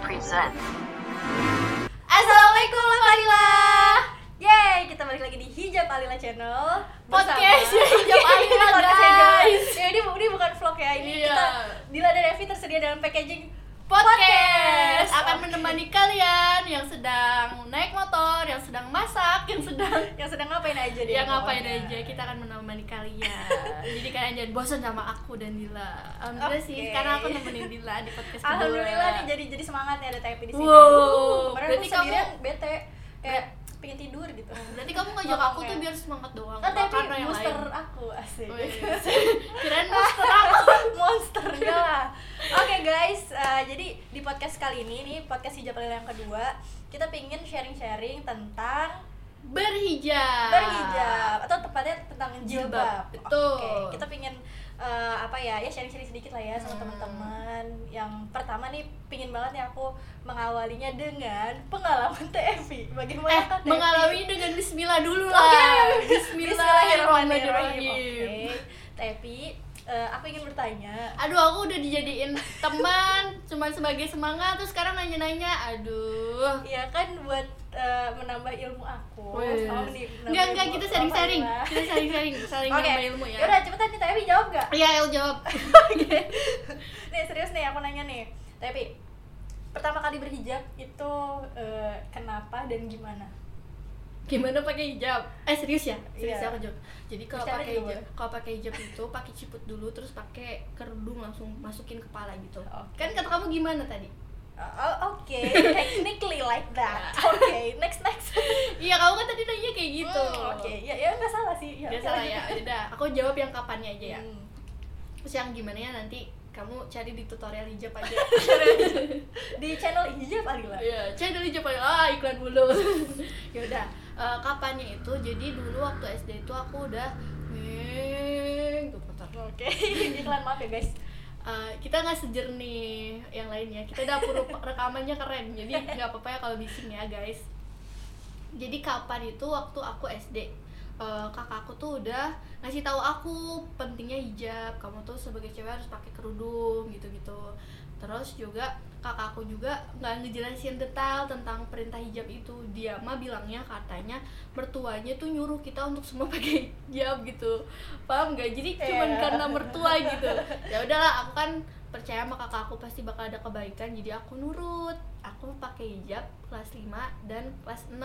Alila presents. Assalamualaikum Alila. Yeay, kita balik lagi di Hijab Alila Channel. Podcast Bersama- Hijab Alila, Podcastnya, guys. Ya, ini, ini bukan vlog ya, ini Iya. kita Dila dan Evi tersedia dalam packaging Podcast akan Oke. menemani kalian yang sedang naik motor, yang sedang masak, yang sedang yang sedang ngapain aja deh. ya ngapain aja kita akan menemani kalian. Jadi kalian jangan bosan sama aku dan Dila. Alhamdulillah sih, Oke. karena aku nemenin Dila di podcast kedua. Alhamdulillah nih jadi jadi semangat nih ada Tepi di sini. Wow, Kemarin berarti aku sendirian kamu- bete kayak pengen tidur gitu. Berarti kamu ngajak aku tuh biar semangat doang, Kan Tepi karena yang monster lain. aku asik. Wih, Kirain monster aku. monster enggak lah oke guys eh, jadi di podcast kali ini nih podcast hijab yang kedua kita pingin sharing-sharing tentang Berhijab. berhijab atau tepatnya tentang jilbab Jilbab, betul. oke kita pingin eh, apa ya ya sharing-sharing sedikit lah ya sama Hmm. teman-teman yang pertama nih pingin banget nih aku mengawalinya dengan pengalaman TFI bagaimana Eh, TFI? mengalami dengan bismillah dulu lah. Bismillahirrahmanirrahim. Bismillahirrahmanirrahim. Oke, tapi eh, aku ingin bertanya Aduh, aku udah dijadiin teman cuma sebagai semangat terus sekarang nanya-nanya. Aduh. Iya kan buat eh, menambah ilmu aku. Wes. Sama nih, menambah Enggak, enggak, ilmu kita sharing-sharing. Alhamdulillah. Kita sharing-sharing, saling Oke, nambah ilmu ya. Yaudah, cepetan nih Tapi jawab gak? Iya, El jawab. nih serius nih aku nanya nih. Tapi pertama kali berhijab itu eh, kenapa dan gimana? Gimana pakai hijab? Eh, serius ya? Serius Iya. ya aku jawab. Jadi kalau pakai hijab, kalau pakai hijab itu pakai ciput dulu terus pakai kerudung langsung masukin kepala gitu. Oke. Kan kata kamu gimana tadi? Oh, Oke, technically like that. Oke, next next. Iya, kamu kan tadi nanya kayak gitu. Hmm, Oke, ya ya nggak salah sih. Ya, Biasa oke. lah ya. Udah, aku jawab yang kapannya aja ya. Hmm. Terus yang gimana ya nanti kamu cari di tutorial hijab aja. Di channel hijab Alila. Iya, channel hijab aja. Ah, iklan mulu. ya udah, eh, kapannya itu jadi dulu waktu SD itu aku udah Neng, tuh. Oke, iklan maaf ya guys. Eh, kita nggak sejernih yang lainnya. Kita dapur rekamannya keren. Jadi nggak apa-apa ya kalau bising ya, guys. Jadi kapan itu waktu aku SD eh, kakakku tuh udah ngasih tahu aku pentingnya hijab. Kamu tuh sebagai cewek harus pakai kerudung gitu-gitu. Terus juga kakakku juga nggak ngejelasin detail tentang perintah hijab itu. Dia mah bilangnya katanya mertuanya tuh nyuruh kita untuk semua pakai hijab gitu. Paham nggak? Jadi cuman Iya. karena mertua gitu. Ya udahlah aku kan percaya sama kakakku pasti bakal ada kebaikan. Jadi aku nurut. Aku pakai hijab kelas 5 dan kelas 6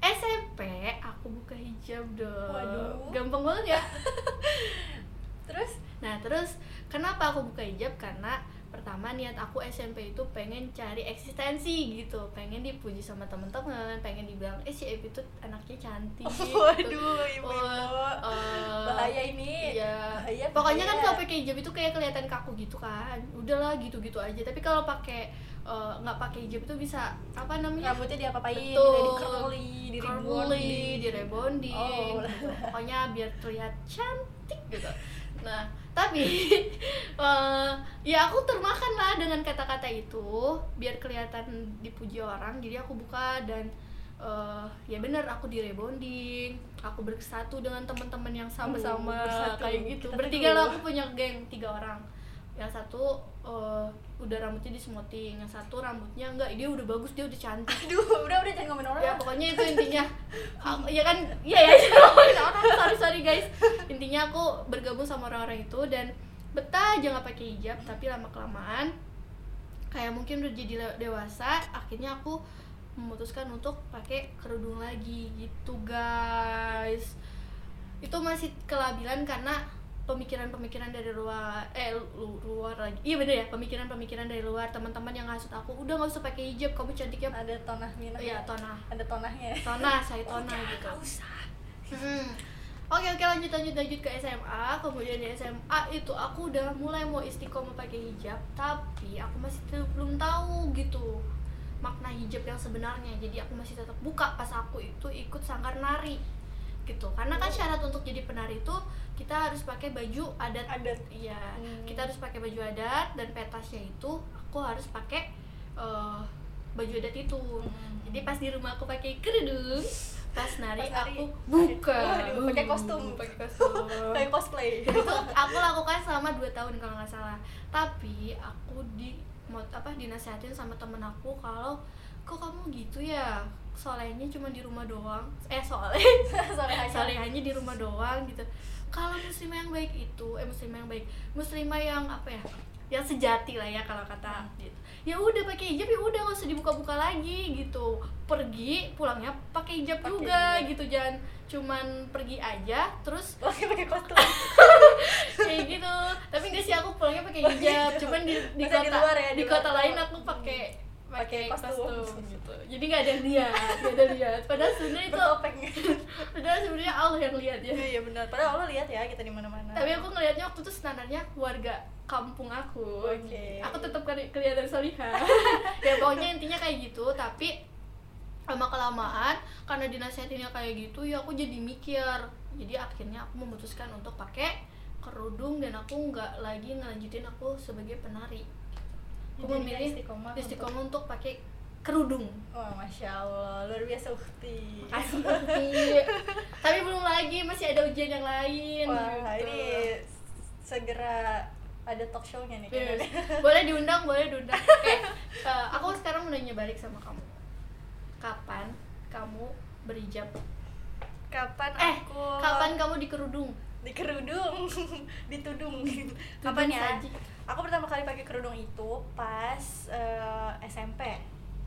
SMP aku buka hijab dong Waduh. gampang banget ya Terus nah terus kenapa aku buka hijab karena pertama niat aku SMP itu pengen cari eksistensi gitu pengen dipuji sama teman-teman pengen dibilang eh si Evi tuh anaknya cantik Waduh, ibu-ibu. Oh, eh, bahaya ini. Iya. Bahaya, Pokoknya kan bahaya. kalau pakai hijab itu kayak kelihatan kaku gitu kan. Udahlah gitu-gitu aja. Tapi kalau pakai eh, nggak pakai hijab itu bisa apa namanya? Rambutnya diapa-apain, di curly, di curly, di rebonding. Oh. gitu. Pokoknya biar terlihat cantik gitu. Nah, tapi eh, ya aku termakan lah dengan kata-kata itu biar kelihatan dipuji orang. Jadi aku buka dan eh, ya bener aku di rebonding. Aku bersatu dengan teman-teman yang sama-sama Uh, kayak gitu. Kita Bertiga lah aku punya geng tiga orang. Yang satu eh, udah rambutnya dismoting, yang satu rambutnya enggak, dia udah bagus, dia udah cantik. Aduh, udah udah jangan ngomongin orang. ya pokoknya itu intinya. Aku, ya kan iya ya jangan ngomongin orang sorry sorry guys. Intinya aku bergabung sama orang-orang itu dan betah aja nggak pakai hijab tapi lama kelamaan kayak mungkin udah jadi dewasa akhirnya aku memutuskan untuk pakai kerudung lagi gitu guys. Itu masih kelabilan karena pemikiran-pemikiran dari luar eh lu- luar lagi iya bener ya pemikiran-pemikiran dari luar teman-teman yang ngasut aku udah nggak usah pakai hijab kamu cantiknya ada tonah minah. Iya, tonah. Ada tonahnya. Tona, saya Tona gitu. Gak usah. Hmm. Oke oke lanjut lanjut lanjut ke SMA. Kemudian di SMA itu aku udah mulai mau istiqomah pakai hijab, tapi aku masih belum tahu gitu makna hijab yang sebenarnya. Jadi aku masih tetap buka pas aku itu ikut sanggar nari gitu. Karena kan syarat untuk jadi penari itu kita harus pakai baju adat Adat. Iya, Hmm. kita harus pakai baju adat dan petasnya itu aku harus pakai eh, baju adat itu. Hmm. Jadi pas di rumah aku pakai kerudung, pas nari, Pas nari, aku buka. pakai kostum. pakai kostum. Kayak cosplay. itu aku lakukan selama 2 tahun kalau nggak salah. Tapi aku di apa dinasehatin sama temen aku kalau kok kamu gitu ya solehnya cuma di rumah doang. Eh soleh Soleh aja. solehanya di rumah doang gitu. Kalau muslimah yang baik itu eh muslimah yang baik muslimah yang apa ya? Yang sejati lah ya kalau kata gitu. ya udah pakai hijab ya udah nggak usah dibuka-buka lagi gitu. Pergi pulangnya pakai hijab Pakai juga hijab. gitu jangan cuman pergi aja terus Oke pakai kostum. kayak gitu. Tapi nggak sih aku pulangnya pakai hijab cuman di di kota di luar ya, di di kota lain aku pakai pakai kostum. kostum gitu. Jadi nggak ada yang lihat nggak ada yang lihat. Padahal sebenarnya itu padahal sebenarnya Allah yang lihat ya. Iya benar. Padahal Allah lihat ya kita di mana-mana. tapi aku ngelihatnya waktu itu standarnya warga kampung aku. Oke. aku tetap keli- kelihatan solihah ya pokoknya intinya kayak gitu tapi lama kelamaan karena dinasihatinnya kayak gitu ya aku jadi mikir. Jadi akhirnya aku memutuskan untuk pakai kerudung dan aku nggak lagi ngelanjutin aku sebagai penari aku Jadi memilih istiqomah istiqomah untuk pakai kerudung Wah, masya Allah, luar biasa ukti. Makasih, tapi belum lagi masih ada ujian yang lain Wah, gitu. ini segera ada talk show-nya nih Yes. boleh diundang boleh diundang oke eh, aku sekarang mau nanya balik sama kamu kapan kamu berhijab Kapan eh aku kapan kamu dikerudung di kerudung, ditudung. Kapan ya? saji. Aku pertama kali pakai kerudung itu pas eh, SMP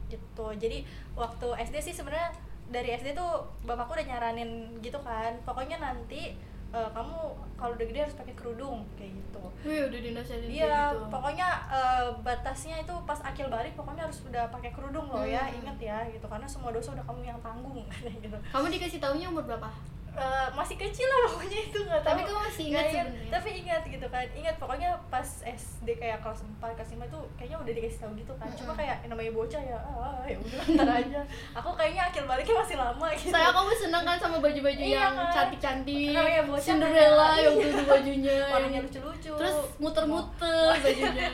gitu. Jadi waktu SD sih sebenarnya dari SD tuh bapakku udah nyaranin gitu kan. Pokoknya nanti eh, kamu kalau udah gede harus pakai kerudung kayak gitu. Wih udah dinasihatin kayak Iya, gitu pokoknya eh, batasnya itu pas akil balik pokoknya harus udah pakai kerudung loh ya, Hmm. inget ya gitu karena semua dosa udah kamu yang tanggung gitu. kamu dikasih taunya umur berapa Eh, masih kecil lah pokoknya itu nggak tahu. Tapi kamu masih ingat sebenarnya? Tapi ingat gitu kan, ingat pokoknya pas SD kayak kelas 4, kelas 5 tuh kayaknya udah dikasih tahu gitu kan. Cuma kayak namanya bocah ya, ah ya udah ntar aja. Aku kayaknya akil baliknya masih lama gitu. saya kamu seneng kan sama baju-baju Iya yang kan? cantik-cantik Namanya bocah Cinderella kan. yang dulu bajunya warnanya lucu-lucu. terus muter-muter bajunya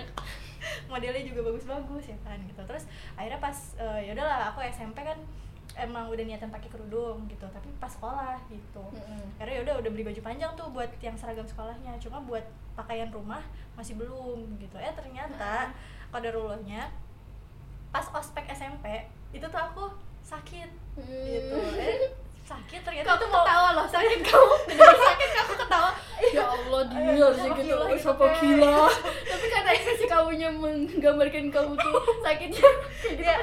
modelnya juga bagus-bagus ya kan gitu terus akhirnya pas eh, ya udahlah aku SMP kan emang udah niatan pakai kerudung gitu tapi pas sekolah gitu Mm-mm. karena ya udah udah beli baju panjang tuh buat yang seragam sekolahnya cuma buat pakaian rumah masih belum gitu eh ternyata kodarullahnya pas ospek SMP itu tuh aku sakit gitu Hmm. eh, sakit ternyata kamu tuh mau ketawa loh sakit kamu. bener sakit kamu ketawa. Ya Allah dia sih gitu. Siapa gila tapi karena ekspresi kamunya menggambarkan kamu tuh sakitnya. Gitu ya,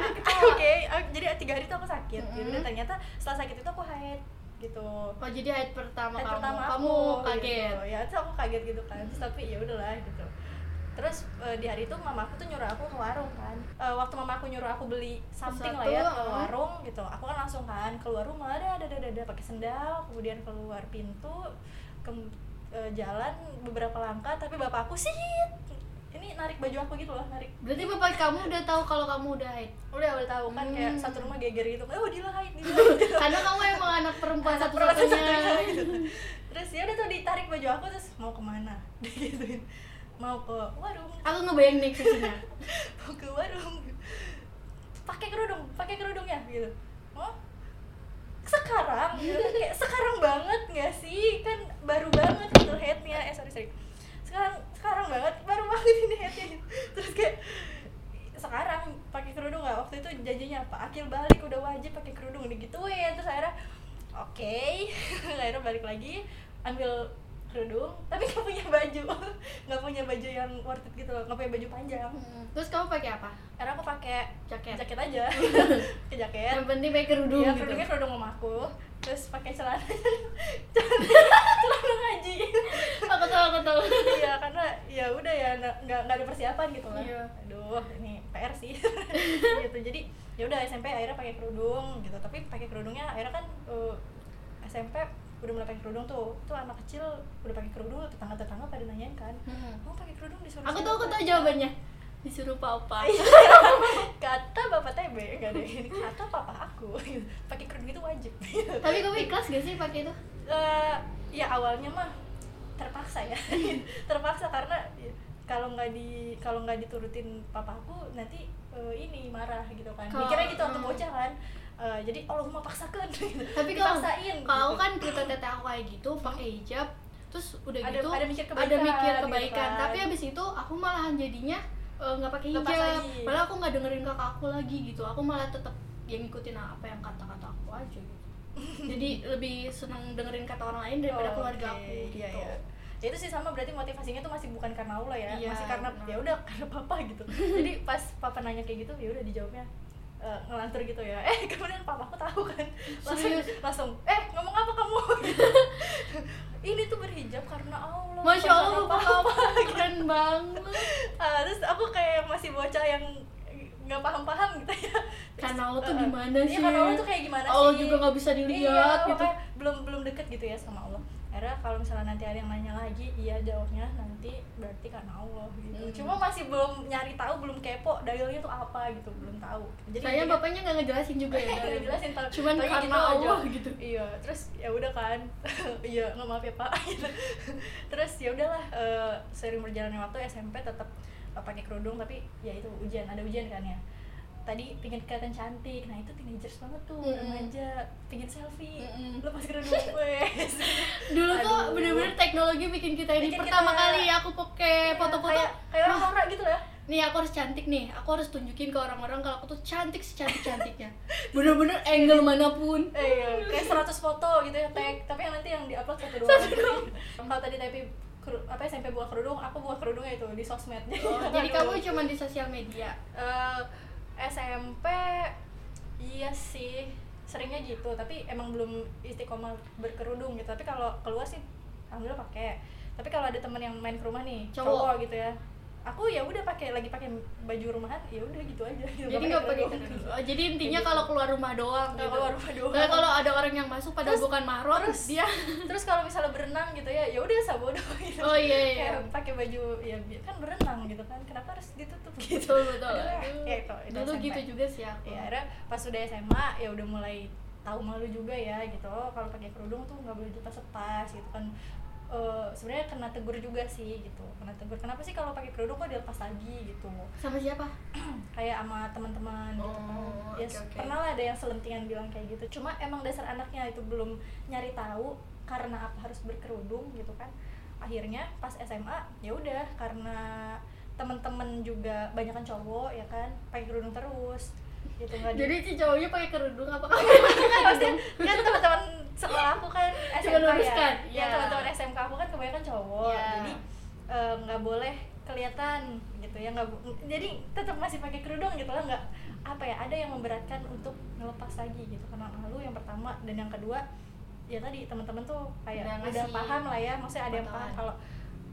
oke ah, jadi tiga hari tuh aku sakit dan Mm-mm. ternyata setelah sakit itu aku haid gitu. Oh jadi haid pertama Haid kamu. pertama kamu kaget. gitu. ya terus aku kaget gitu kan. Terus tapi ya udahlah gitu terus eh, di hari itu mama aku tuh nyuruh aku ke warung kan. Eh, waktu mama aku nyuruh aku beli something lah ya ke warung gitu. Aku kan langsung kan keluar rumah ada ada ada ada pakai sendal kemudian keluar pintu ke eh, jalan beberapa langkah tapi bapakku sih ini narik baju aku gitu loh narik. Berarti bapak kamu udah tahu kalau kamu udah haid? Udah udah tahu kan kayak Hmm. satu rumah geger gitu. Oh Dila haid Dila haid. Karena kamu emang anak perempuan Anak satu perempuan satunya gitu. terus ya udah tuh ditarik baju aku terus mau ke mana? Digituin mau ke warung. Aku ngebayang nih ekspresinya mau ke warung. Pakai kerudung pakai kerudung ya gitu. Oh sekarang? Gitu kayak sekarang banget nggak sih? Kan baru banget gitu headnya. Eh sorry sorry. Sekarang sekarang banget baru banget ini headnya. Gitu. terus kayak sekarang pakai kerudung nggak? Waktu itu janjinya apa? Akil balik udah wajib pakai kerudung digituin. Terus akhirnya oke. Akhirnya balik lagi ambil kerudung tapi nggak punya baju. Nggak punya baju yang worth it gitu loh nggak punya baju panjang. Terus kamu pakai apa? Karena aku pakai jaket. jaket aja. Ke jaket. Yang penting pakai kerudung Iya, gitu. kerudungnya kerudung mamaku terus pakai celana. Celana ngaji. Aku tahu aku tahu. Iya karena ya udah ya nggak nggak ada persiapan gitu lah. Iya. aduh ini PR sih. Gitu. Jadi ya udah SMP akhirnya pakai kerudung gitu. Tapi pakai kerudungnya akhirnya kan eh, SMP udah mulai pakai kerudung tuh tuh anak kecil udah pakai kerudung tetangga tetangga pada nanyain kan kamu pakai kerudung disuruh aku siapa?" tahu aku tahu jawabannya. Disuruh papa. Kata bapak TB enggak deh ini kata papa aku. Pakai kerudung itu wajib. Tapi kamu ikhlas gak sih pakai itu? Eh, ya awalnya mah terpaksa ya. Terpaksa karena kalau nggak di kalau nggak diturutin papaku nanti eh, ini marah gitu kan. Mikirnya gitu waktu hmm. bocah kan Eh, jadi Allahumma paksakan gitu. tapi kalau kalau gitu. kan cerita teteh aku kayak gitu pakai hijab terus udah Ada- gitu ada mikir ada kebaikan, mikir gitu kebaikan kan. tapi abis itu aku malahan jadinya eh, nggak pakai Lepas hijab malah aku nggak dengerin kakak aku lagi gitu aku malah tetap yang ngikutin apa yang kata-kata aku aja gitu jadi lebih senang dengerin kata orang lain daripada Oh, keluarga oke. aku gitu Iya, iya. Ya itu sih sama berarti motivasinya tuh masih bukan karena Allah ya, Iya, masih karena ya udah karena papa gitu. Jadi pas papa nanya kayak gitu ya udah dijawabnya eh, ngelantur gitu ya. Eh kemudian papa aku tahu kan. Langsung Serius? langsung eh ngomong apa kamu? Ini tuh berhijab karena Allah. masya allah papa. keren banget Ah, terus aku kayak masih bocah yang nggak paham-paham gitu ya. Allah tuh gimana iya, sih karena Allah tuh kayak gimana Allah sih? juga nggak bisa dilihat iya, gitu belum belum deket gitu ya sama Allah akhirnya kalau misalnya nanti ada yang nanya lagi iya jawabnya nanti berarti karena Allah gitu Hmm. cuma masih belum nyari tahu belum kepo dalilnya tuh apa gitu belum tahu jadi saya bapaknya nggak ngejelasin juga ya Nggak jelasin tahu cuman karena gitu aja. Allah gitu iya terus ya udah kan iya nggak maaf ya pak gitu. terus ya udahlah eh, sering berjalannya waktu SMP tetap pakai kerudung tapi ya itu ujian ada ujian kan ya. Tadi pingin kelihatan cantik nah itu teenagers banget tuh Mm-mm. remaja pingin selfie Mm-mm. lepas kerudung wes. Dulu tuh Aduh. bener-bener teknologi bikin kita ini Bikin pertama kita- kali aku pakai foto-foto. kayak kayak orang norak gitu lah. Nih aku harus cantik nih. Aku harus tunjukin ke orang-orang kalau aku tuh cantik secantik cantiknya bener-bener angle mana pun. Eh, iya. kayak 100 foto gitu ya tag. Tapi yang nanti yang diupload satu doang kalau tadi tapi keru- apa SMP buka kerudung aku buka kerudungnya itu di sosmed Oh, jadi kamu cuma di sosial media? Eh, SMP iya sih seringnya gitu tapi emang belum istiqomah berkerudung gitu. Tapi kalau keluar sih alhamdulillah pakai. Tapi kalau ada temen yang main ke rumah nih Cowok. cowok, gitu ya aku ya udah pakai lagi pakai baju rumahan ya udah gitu aja. Gitu, jadi nggak pakai. Oh, jadi intinya gitu. kalau keluar rumah doang Kalau gitu. keluar rumah doang. Nah, kalau ada orang yang masuk pada Terus- bukan mahram terus dia terus kalau misalnya berenang gitu ya ya udah sabodo gitu. Oh iya iya. Kayak pakai baju ya kan berenang gitu kan kenapa harus ditutup? Gitu betul betul. Aduh, Aduh, ya itu, itu dulu gitu juga sih aku. Ya akhirnya pas udah SMA ya udah mulai tahu malu juga ya gitu. Kalau pakai kerudung tuh nggak boleh dilepas-lepas gitu kan Eh, sebenarnya kena tegur juga sih gitu. Kena tegur. Kenapa sih kalau pakai kerudung kok dilepas lagi gitu? Sama siapa? Kayak sama teman-teman gitu. Kan Oh, ya oke, oke. pernah lah ada yang selentingan bilang kayak gitu. Cuma emang dasar anaknya itu belum nyari tahu karena apa harus berkerudung gitu kan. Akhirnya pas SMA ya udah karena teman-teman juga banyak kan cowok ya kan pakai kerudung terus. Gitu jadi si cowoknya pakai kerudung apa? Kan maksudnya kan teman-teman sekolah aku kan SMK ya, luruskan, ya ya. teman-teman SMK aku kan kebanyakan cowok Ya. jadi eh, nggak boleh kelihatan gitu ya nggak jadi tetap masih pakai kerudung gitu lah nggak apa ya ada yang memberatkan untuk ngelepas lagi gitu karena malu yang pertama dan yang kedua ya tadi teman-teman tuh kayak Udah udah, paham lah ya maksudnya ada yang paham kalau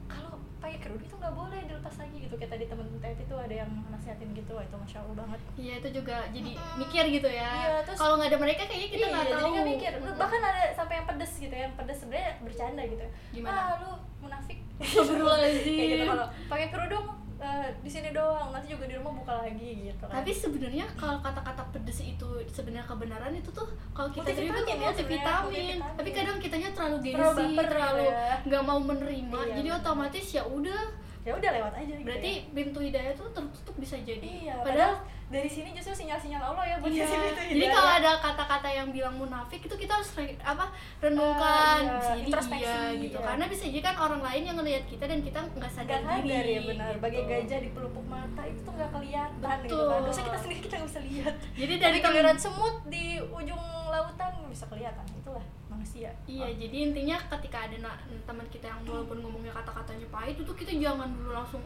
kalau pakai kerudung itu nggak boleh dilepas lagi gitu kayak tadi temen Tepi tuh ada yang nasihatin gitu wah itu masya allah banget Iya itu juga jadi mikir gitu ya. Iya, terus- kalau nggak ada mereka kayaknya kita iya, nggak jadi tahu. nggak mikir Mm-mm. bahkan ada sampai yang pedes gitu ya yang pedes sebenarnya bercanda gitu Gimana? ah lu munafik Astagfirullahaladzim. kayak gitu kalau pakai kerudung eh, di sini doang nanti juga di rumah buka lagi gitu kan Tapi sebenarnya kalau kata-kata pedes itu sebenarnya kebenaran itu tuh kalau kita terima tuh ya, multivitamin. Tapi kadang kitanya terlalu gengsi, Terlalu gitu ya. nggak mau menerima. Iya, jadi otomatis ya udah. ya udah lewat aja gitu Berarti ya. pintu hidayah tuh tertutup bisa jadi. iya Padahal padahal dari sini justru sinyal-sinyal Allah ya buat Iya. tuh Jadi kalau ada kata-kata yang bilang munafik itu kita harus re- apa renungkan, iya, bisa jadi introspeksi, iya gitu. iya. Karena bisa jadi kan orang lain yang ngelihat kita dan kita nggak sadar Gak diri. ya benar gitu. bagai gajah di pelupuk mata itu tuh nggak kelihatan gitu Betul. kan dosa kita sendiri kita nggak bisa lihat Jadi dari giliran semut di ujung lautan bisa kelihatan itulah manusia Iya, jadi intinya ketika ada teman kita yang walaupun ngomongnya kata-katanya pahit itu kita jangan dulu langsung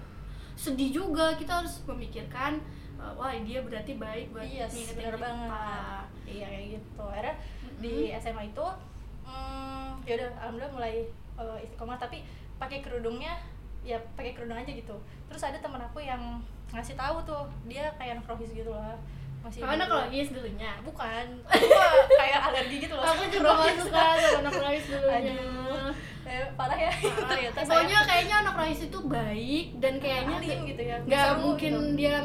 sedih juga. Kita harus memikirkan uh, wah dia berarti baik buat iya ngingetin benar kita. banget iya kayak gitu akhirnya di SMA itu hmm, ya udah alhamdulillah mulai uh, istiqomah tapi pakai kerudungnya ya pakai kerudung aja gitu terus ada teman aku yang ngasih tahu tuh dia kayak anak rohis gitu lah masih Kamu anak dulunya. bukan aku kayak alergi gitu loh Aku juga gak suka sama anak rohis dulunya. Aduh. Eh, parah ya Parah ya. Pokoknya terus anak rohis itu baik dan kayaknya alim gitu ya seru mungkin gitu. dia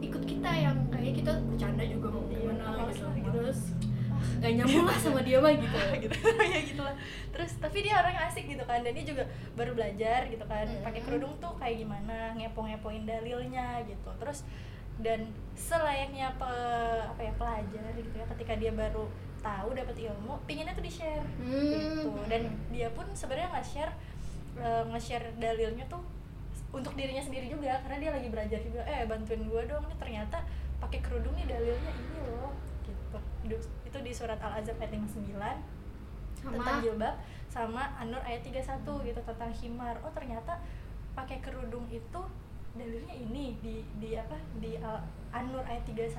ikut kita yang kayak kita bercanda juga mau gimana gitu. Terus gak nyambung lah sama dia mah gitu. gitu ya gitu lah terus tapi dia orang asik gitu kan dan dia juga baru belajar gitu kan Mm. pakai kerudung tuh kayak gimana ngepo ngepoin dalilnya gitu terus dan selayaknya pe, apa ya pelajar gitu ya ketika dia baru tahu dapat ilmu pinginnya tuh di share Hmm. gitu dan dia pun sebenarnya nggak share eh, nge-share dalilnya tuh untuk dirinya sendiri juga karena dia lagi belajar juga eh bantuin gue dong ini ternyata pakai kerudung nih dalilnya ini loh gitu. Itu di surat al azab ayat 59 tentang sama. jilbab sama An-Nur ayat 31 gitu tentang himar. Oh ternyata pakai kerudung itu dalilnya ini di di apa di Al- An-Nur ayat 31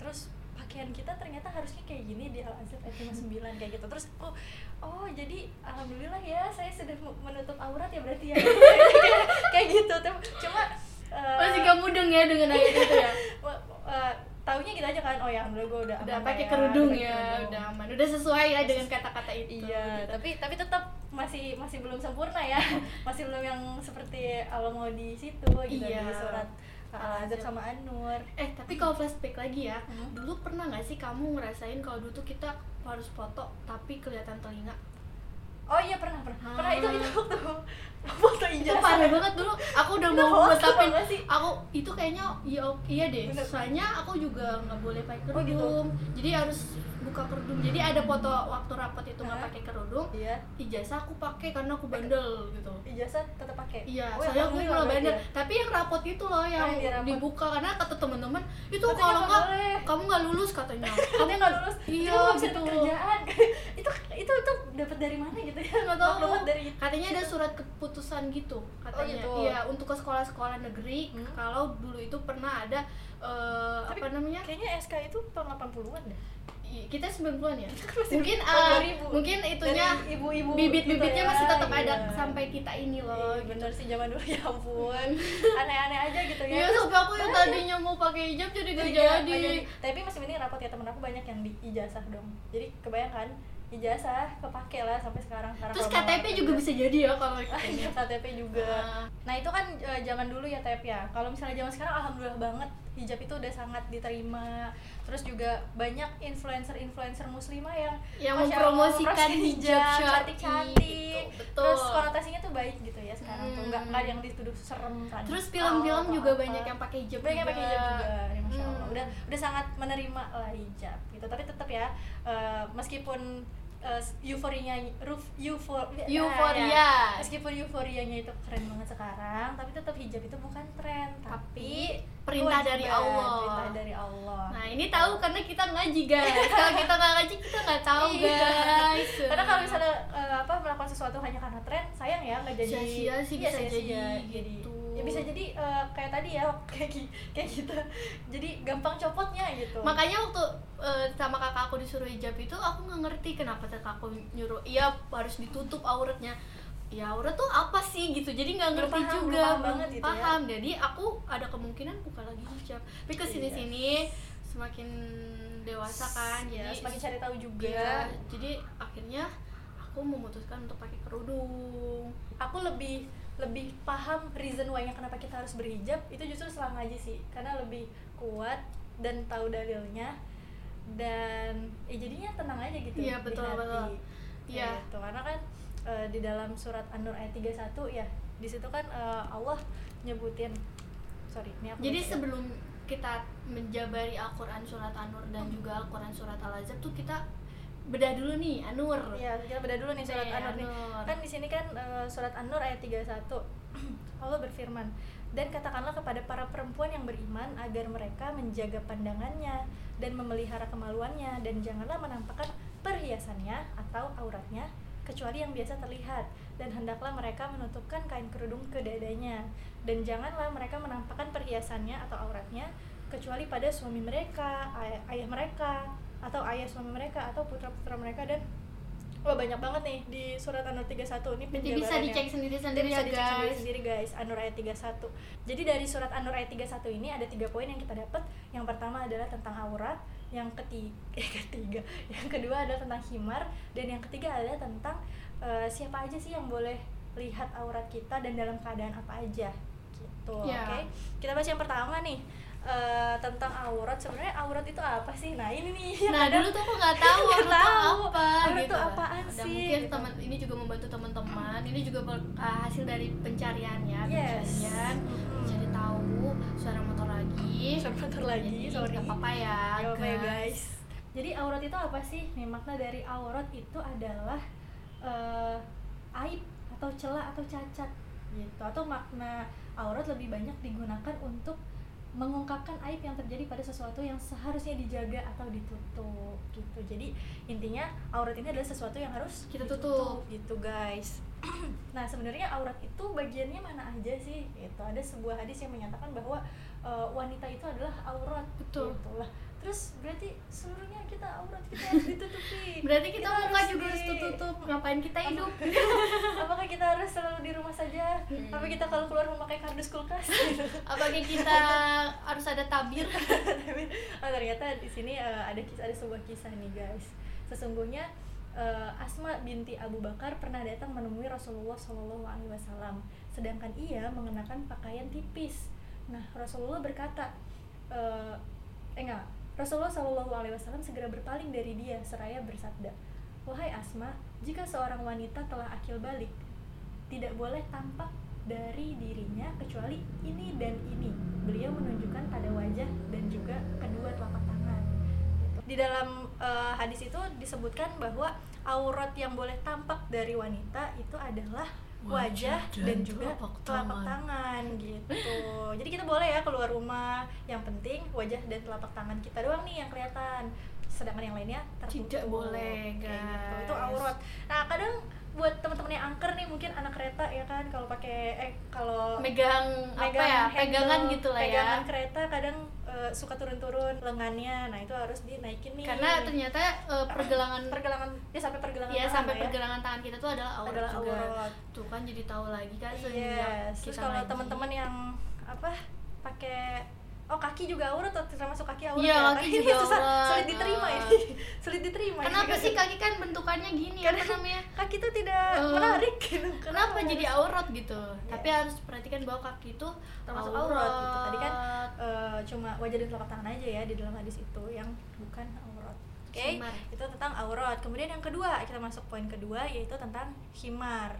terus pakaian kita ternyata harusnya kayak gini di Al-Azab ayat 59 kayak gitu terus oh oh jadi alhamdulillah ya saya sudah menutup aurat ya berarti ya kayak gitu Tem- cuma eh, masih gak mudeng ya dengan ayat itu ya eh, taunya gitu aja kan oh ya alhamdulillah gue udah udah pakai ya, kerudung ya kerudung. udah aman udah sesuai lah dengan kata-kata itu Iya, gitu. tapi tapi tetap masih masih belum sempurna ya. masih belum yang seperti Allah mau di situ gitu Iya. di surat Al-Azab sama An-Nur. eh tapi kalau flashback lagi ya Hmm. dulu pernah nggak sih kamu ngerasain kalau dulu tuh kita harus foto tapi kelihatan telinga Oh iya pernah pernah. Pernah itu Ah. itu waktu foto itu ijazah. parah banget dulu aku udah Itu mau sih? aku itu kayaknya iya iya deh Bener. soalnya aku juga nggak boleh pakai Oh, gitu. kerudung jadi harus buka kerudung jadi ada foto waktu rapat itu nggak pakai kerudung Iya, ijazah aku pakai karena aku bandel gitu ijazah tetap pakai. Iya, Oh, ya, soalnya aku berarti bandel. ya. Tapi yang rapot itu loh yang Oh, rapot. dibuka karena kata teman-teman itu Katanya kalau nggak nggak kamu nggak lulus katanya. Kamu nggak lulus, Iya, nggak gitu. kerjaan. itu itu itu dapat dari mana gitu ya? Nggak tahu. Maklumat dari Katanya ada surat keputusan gitu katanya. gitu. Iya, untuk ke sekolah-sekolah negeri Hmm. kalau dulu itu pernah ada Tapi apa namanya? Kayaknya SK itu tahun 80-an deh. Kita 90-an ya. masih Mungkin 2000. mungkin itunya ibu-ibu bibit-bibitnya gitu ya, masih tetap ada iya. sampai kita ini loh. Iya, gitu. bener sih zaman dulu ya ampun aneh-aneh aja gitu ya Iya, sampai aku yang tadinya mau pakai hijab jadi gak Iya, jadi. tapi masih mending rapot ya temen aku banyak yang di ijazah dong jadi kebayangkan ijazah kepake lah sampai sekarang Karena Terus KTP juga bisa jadi ya kalau Ah, kita iya, KTP juga Ah. nah itu kan eh, zaman dulu ya Tep ya kalau misalnya zaman sekarang alhamdulillah banget hijab itu udah sangat diterima terus juga banyak influencer-influencer muslimah yang yang mempromosikan hijab cantik-cantik gitu, betul. terus konotasinya tuh baik gitu ya sekarang tuh nggak Hmm. nggak ada yang dituduh serem kan Terus film-film juga apa. banyak yang pakai hijab banyak yang pakai hijab juga ya, masya Allah Hmm. udah udah sangat menerima lah hijab gitu tapi tetap ya eh, meskipun eh, euforinya ruf eufor Euforia. ya. meskipun euforianya itu keren banget sekarang tapi tetap hijab itu bukan tren tapi perintah dari Allah. perintah dari Allah Nah ini tahu karena kita ngaji guys. Kalau kita nggak ngaji kita nggak tahu Iya. guys. karena kalau misalnya eh, apa melakukan sesuatu hanya karena tren sayang ya nggak jadi Sia-sia sih Iya, bisa jadi jadi gitu. Ya bisa jadi eh, kayak tadi ya kayak kayak gitu jadi gampang copotnya gitu Makanya waktu eh, sama kakak aku disuruh hijab itu aku nggak ngerti kenapa kakak aku nyuruh iya harus ditutup auratnya. Ya aurat tuh apa sih gitu. Jadi nggak ngerti paham, juga. paham banget gitu ya. paham. Jadi aku ada kemungkinan buka lagi hijab. Tapi ke sini-sini semakin dewasa kan. ya jadi semakin cari tahu juga Iya, jadi akhirnya aku memutuskan untuk pakai kerudung. aku lebih lebih paham reason why-nya kenapa kita harus berhijab itu justru setelah ngaji sih karena lebih kuat dan tahu dalilnya dan ya jadinya tenang aja gitu Iya, di betul, hati. betul. Iya. gitu. karena kan eh, di dalam surat An-Nur ayat 31 ya di situ kan eh, Allah nyebutin sorry ini aku Jadi baca. sebelum kita menjabari Al-Quran Surat An-Nur dan juga Al-Quran Surat Al-Azab tuh kita bedah dulu nih An-Nur. Iya, kita beda dulu nih surat Nih, An-Nur nih. Kan di sini kan eh, surat An-Nur ayat 31. Allah berfirman, "Dan katakanlah kepada para perempuan yang beriman agar mereka menjaga pandangannya dan memelihara kemaluannya dan janganlah menampakkan perhiasannya atau auratnya kecuali yang biasa terlihat dan hendaklah mereka menutupkan kain kerudung ke dadanya dan janganlah mereka menampakkan perhiasannya atau auratnya kecuali pada suami mereka, ay- ayah mereka atau ayah suami mereka atau putra-putra mereka dan Wah banyak banget nih di surat An-Nur 31 ini Nanti bisa penjabarannya. dicek sendiri-sendiri ya dicek sendiri, guys. sendiri guys An-Nur ayat 31 jadi dari surat An-Nur ayat 31 ini ada tiga poin yang kita dapat yang pertama adalah tentang aurat yang ketiga, eh, ketiga yang kedua adalah tentang himar dan yang ketiga adalah tentang eh, siapa aja sih yang boleh lihat aurat kita dan dalam keadaan apa aja gitu Ya. oke kita bahas yang pertama nih eh, tentang aurat sebenarnya aurat itu apa sih nah ini nih Nah kadang- dulu tuh aku nggak tahu Nggak aurat tahu. apa Aurat gitu. apaan Dan sih, mungkin gitu. teman ini juga membantu teman-teman. Ini juga ber- uh, hasil dari pencariannya, Yes. pencarian. Jadi tahu suara motor lagi. Suara motor lagi, Jadi sorry. nggak apa-apa ya, Gak apa-apa ya guys. Jadi aurat itu apa sih? Nih makna dari aurat itu adalah eh, aib atau celah atau cacat gitu atau makna aurat lebih banyak digunakan untuk mengungkapkan aib yang terjadi pada sesuatu yang seharusnya dijaga atau ditutup gitu jadi intinya aurat ini adalah sesuatu yang harus Kita ditutup, tutup. gitu guys nah sebenarnya aurat itu bagiannya mana aja sih itu ada sebuah hadis yang menyatakan bahwa eh, wanita itu adalah aurat Betul. gitu lah terus berarti seluruhnya kita aurat kita harus ditutupi berarti kita, muka harus juga harus tutup ngapain kita hidup? Apakah kita harus selalu di rumah saja? Hmm. apa kita kalau keluar memakai kardus kulkas? Apakah kita harus ada tabir? Oh, ternyata di sini eh, ada kisah ada sebuah kisah nih guys. Sesungguhnya eh, Asma binti Abu Bakar pernah datang menemui Rasulullah Shallallahu Alaihi Wasallam. Sedangkan ia mengenakan pakaian tipis. Nah Rasulullah berkata eh enggak Rasulullah Wasallam segera berpaling dari dia seraya bersabda wahai Asma jika seorang wanita telah akil balik tidak boleh tampak dari dirinya kecuali ini dan ini. Beliau menunjukkan pada wajah dan juga kedua telapak tangan. Di dalam eh, hadis itu disebutkan bahwa aurat yang boleh tampak dari wanita itu adalah wajah, Wajah dan, dan juga telapak tangan. tangan gitu. Jadi kita boleh ya keluar rumah, yang penting wajah dan telapak tangan kita doang nih yang kelihatan. Sedangkan yang lainnya tertutup. Tidak boleh, Kayak gitu. Itu guys. aurat. Nah, kadang buat teman-teman yang angker nih mungkin anak kereta ya kan kalau pakai eh kalau megang apa megang ya handle, pegangan gitu lah ya pegangan kereta kadang eh, suka turun-turun lengannya. Nah itu harus dinaikin nih. Karena ternyata eh, pergelangan pergelangan ya sampai pergelangan ya tangan sampai ya. pergelangan tangan kita tuh adalah aurat adalah juga. aurat. Tuh kan jadi tahu lagi kan yes. terus kalau teman-teman yang apa pakai oh kaki juga aurat atau termasuk kaki aurat Iya, ya? kaki Ini juga susah, aurat. sulit diterima ini sulit diterima ini kenapa kan. sih kaki kan bentukannya gini apa Karena- namanya kaki itu tidak Eh, menarik gitu kenapa jadi harus- aurat gitu Iya. tapi harus perhatikan bahwa kaki itu termasuk aurat, gitu. Tadi kan eh, cuma wajah dan telapak tangan aja ya di dalam hadis itu yang bukan aurat. Oke, Himar. itu tentang aurat. Kemudian yang kedua, kita masuk poin kedua yaitu tentang himar.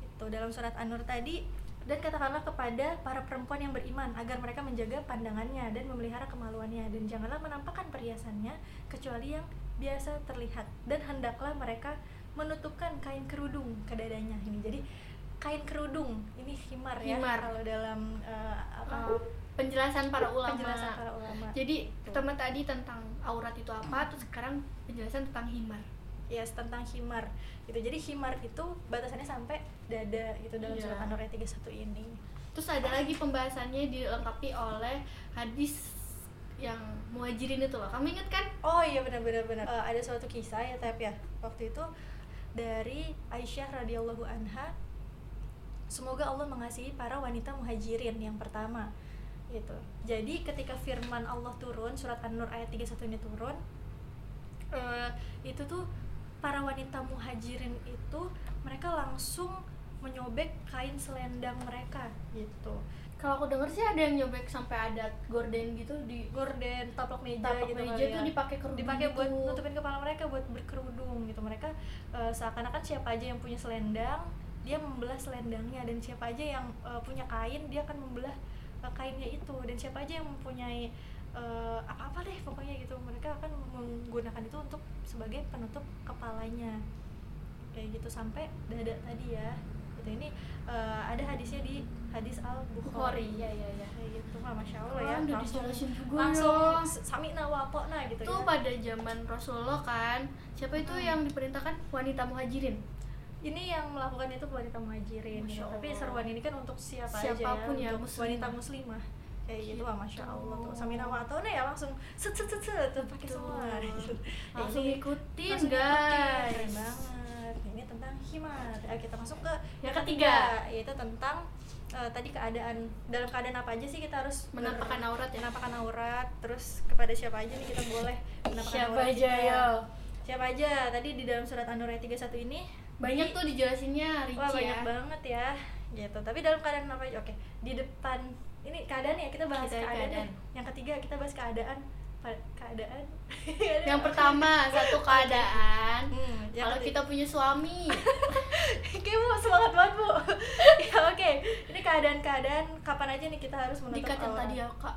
Itu dalam surat An-Nur tadi dan katakanlah kepada para perempuan yang beriman agar mereka menjaga pandangannya dan memelihara kemaluannya. Dan janganlah menampakkan perhiasannya kecuali yang biasa terlihat. Dan hendaklah mereka menutupkan kain kerudung ke dadanya. Ini jadi kain kerudung. Ini himar, ya Himar. kalau dalam eh, apa? Eh, penjelasan para ulama. Penjelasan para ulama. Jadi pertama tadi tentang aurat itu apa terus sekarang penjelasan tentang himar yes tentang himar gitu. Jadi himar itu batasannya sampai dada gitu dalam Iya. surat An-Nur ayat 31 ini. Terus ada lagi pembahasannya dilengkapi oleh hadis yang muhajirin itu loh. Kamu inget kan? Oh iya benar-benar benar Eh, ada suatu kisah ya tapi ya. Waktu itu dari Aisyah radhiyallahu anha semoga Allah mengasihi para wanita muhajirin yang pertama gitu. Jadi ketika firman Allah turun surat An-Nur ayat 31 ini turun eh, itu tuh para wanita muhajirin itu mereka langsung menyobek kain selendang mereka gitu kalau aku denger sih ada yang nyobek sampai ada gorden gitu di gorden taplak meja tapak gitu meja tuh ya. dipakai kerudung dipakai buat gitu. nutupin kepala mereka buat berkerudung gitu mereka eh, seakan-akan siapa aja yang punya selendang dia membelah selendangnya dan siapa aja yang eh, punya kain dia akan membelah eh, kainnya itu dan siapa aja yang mempunyai eh, apa-apa deh pokoknya gitu. Mereka akan menggunakan itu untuk sebagai penutup kepalanya. Kayak gitu sampai dada tadi ya. Gitu ini eh, ada hadisnya di hadis al bukhari. Ya, ya, ya. kayak gitu. Mah masya allah Oh, ya. langsung juga langsung ya. sami nawapo nah gitu itu ya. pada zaman Rasulullah kan siapa itu Hmm. yang diperintahkan? Wanita muhajirin. Ini yang melakukan itu wanita muhajirin gitu. tapi seruan ini kan untuk siapa Siapa pun aja ya, ya, untuk muslimah. wanita muslimah kayak gitu wah masya Gitu. allah tuh. Sami nawapo nah ya langsung set set set set tuh pakai semua. Gitu. langsung Ini ikutin langsung guys. ikutin. keren banget. Ini tentang himar. Kita masuk ke Yang yang ketiga. ketiga. yaitu tentang eh, tadi keadaan dalam keadaan apa aja sih kita harus menampakkan aurat ya? menampakkan aurat. Terus kepada siapa aja nih kita boleh menampakkan siapa aurat aja ya? siapa aja? Tadi di dalam surat An-Nur ayat 31 ini banyak di- tuh dijelasinnya rinci wah banyak ya. banget ya. Gitu. Tapi dalam keadaan apa aja? Oke di depan ini keadaan ya kita bahas Kita keadaan, keadaan. nih. yang ketiga kita bahas keadaan keadaan yang pertama satu keadaan Hmm, kalau kita punya suami Kayak bu semangat banget bu ya oke ini keadaan-keadaan kapan aja nih kita harus menutup dikat yang aurat. tadi ya kak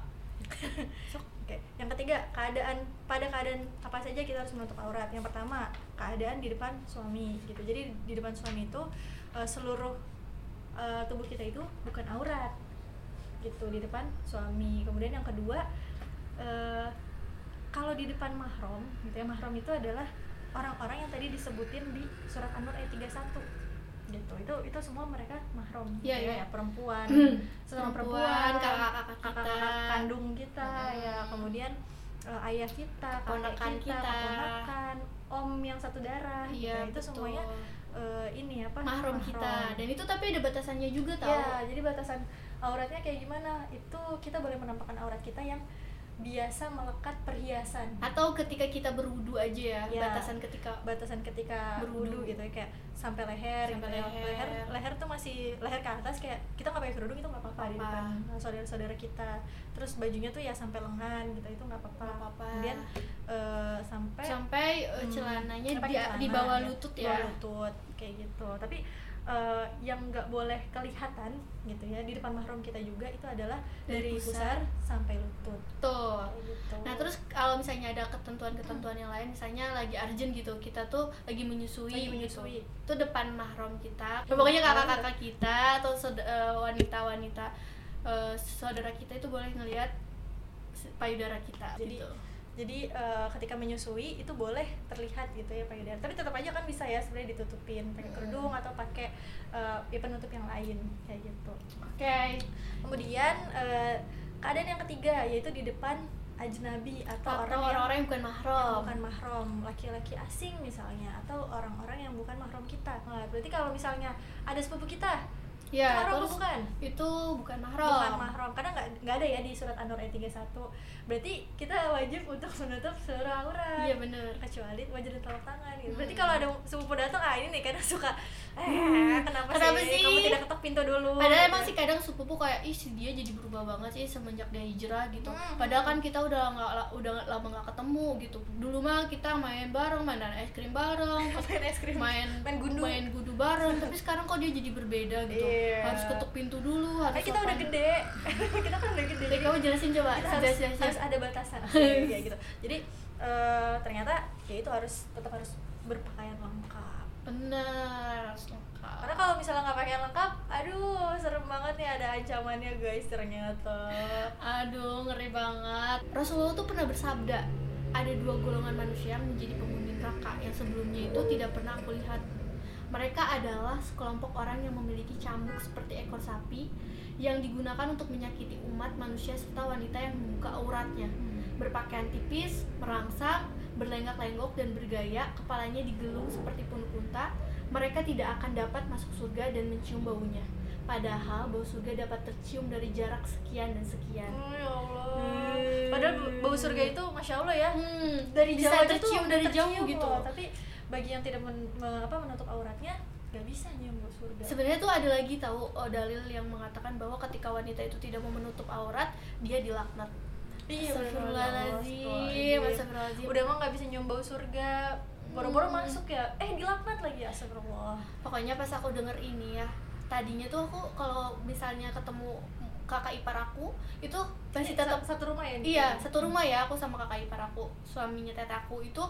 Oke, yang ketiga keadaan pada keadaan apa saja kita harus menutup aurat. Yang pertama keadaan di depan suami gitu. Jadi di depan suami itu eh, seluruh eh, tubuh kita itu bukan aurat gitu di depan suami kemudian yang kedua eh, kalau di depan mahram gitu ya mahram itu adalah orang-orang yang tadi disebutin di surat An-Nur ayat 31 gitu itu itu semua mereka mahram Iya, gitu iya. ya perempuan sesama Perempuan, kakak-kakak kita. kandung kita Hmm. ya kemudian eh, ayah kita Ponakan kita, kita. keponakan om yang satu darah gitu. iya itu betul. semuanya eh, ini apa mahram kita dan itu tapi ada batasannya juga tau ya jadi batasan auratnya kayak gimana itu kita boleh menampakkan aurat kita yang biasa melekat perhiasan atau ketika kita berwudu aja ya, Ya. batasan ketika batasan ketika Berwudu. gitu ya kayak sampai leher Sampai gitu ya. leher. leher leher tuh masih leher ke atas kayak kita nggak pakai kerudung itu nggak apa-apa di depan saudara-saudara kita terus bajunya tuh ya sampai lengan gitu itu nggak apa-apa kemudian eh, sampai sampai uh, Hmm, celananya apa di, celana, di bawah ya. lutut Di ya bawah lutut kayak gitu tapi eh, yang nggak boleh kelihatan gitu ya di depan mahram kita juga itu adalah Dari dari, pusar sampai lutut tuh gitu Nah terus kalau misalnya ada ketentuan-ketentuan yang lain, misalnya lagi urgent gitu, kita tuh lagi menyusui, Lagi gitu. menyusui. itu depan mahram kita, Iya, pokoknya kakak-kakak kita atau eh, wanita-wanita eh, saudara kita itu boleh ngelihat payudara kita. Jadi, gitu. Jadi eh, ketika menyusui itu boleh terlihat gitu ya payudara tapi tetap aja kan bisa ya sebenarnya ditutupin pakai kerudung atau pakai eh, ya penutup yang lain kayak gitu Oke. kemudian eh, keadaan yang ketiga yaitu di depan ajnabi atau, Atau orang yang orang-orang yang bukan yang mahram. bukan mahram laki-laki asing misalnya atau orang-orang yang bukan mahram kita nah, berarti kalau misalnya ada sepupu kita Ya, mahram terus bukan itu bukan mahram. bukan mahram karena nggak nggak ada ya di surat an-nur ayat 31 berarti kita wajib untuk menutup seluruh aurat Iya bener. kecuali wajah dan telapak tangan gitu. Berarti Hmm. kalau ada sepupu datang ah ini nih kadang suka eh kenapa, Kenapa sih? sih? kamu tidak ketok pintu dulu Padahal gitu. emang sih kadang sepupu kayak ih dia jadi berubah banget sih semenjak dia hijrah gitu. Hmm. Padahal kan kita udah nggak udah lama nggak ketemu gitu. Dulu mah kita main bareng, mainan es krim bareng, main es krim main main gundu main gudu bareng. Tapi sekarang kok dia jadi berbeda gitu. Iya. Harus ketuk pintu dulu, harus Eh, kita udah gede kita kan udah gede Jadi kamu jelasin coba, kita harus, jelas jelas. harus ada batasan kayak gitu jadi eh, ternyata ya itu harus tetap harus berpakaian lengkap Bener, harus lengkap. karena kalau misalnya nggak pakaian lengkap aduh serem banget nih ada ancamannya guys ternyata Aduh, ngeri banget. Rasulullah tuh pernah bersabda, ada dua golongan manusia menjadi penghuni neraka yang sebelumnya itu tidak pernah aku lihat. Mereka adalah sekelompok orang yang memiliki cambuk seperti ekor sapi yang digunakan untuk menyakiti umat manusia serta wanita yang membuka auratnya. Berpakaian tipis, merangsang, berlenggak-lenggok dan bergaya, kepalanya digelung seperti punuk unta. Mereka tidak akan dapat masuk surga dan mencium baunya. Padahal bau surga dapat tercium dari jarak sekian dan sekian. Oh, ya Allah. Hmm. Padahal bau surga itu masya Allah ya. Hmm, Dari bisa jauh tercium dari jauh tercium gitu. loh. Tapi bagi yang tidak men- me- apa, menutup auratnya, nggak bisa nyium bau surga. Sebenarnya tuh ada lagi tahu oh, dalil yang mengatakan bahwa ketika wanita itu tidak mau menutup aurat, dia dilaknat. Iya, Astagfirullahaladzim, astagfirullahaladzim. Udah mah nggak bisa nyium bau surga. Boro-boro Hmm. masuk ya. Eh dilaknat lagi astagfirullah. Pokoknya pas aku denger ini ya, tadinya tuh aku kalau misalnya ketemu kakak ipar aku itu masih tetap sa- satu rumah ya. iya satu rumah ya aku sama kakak ipar aku suaminya tete aku itu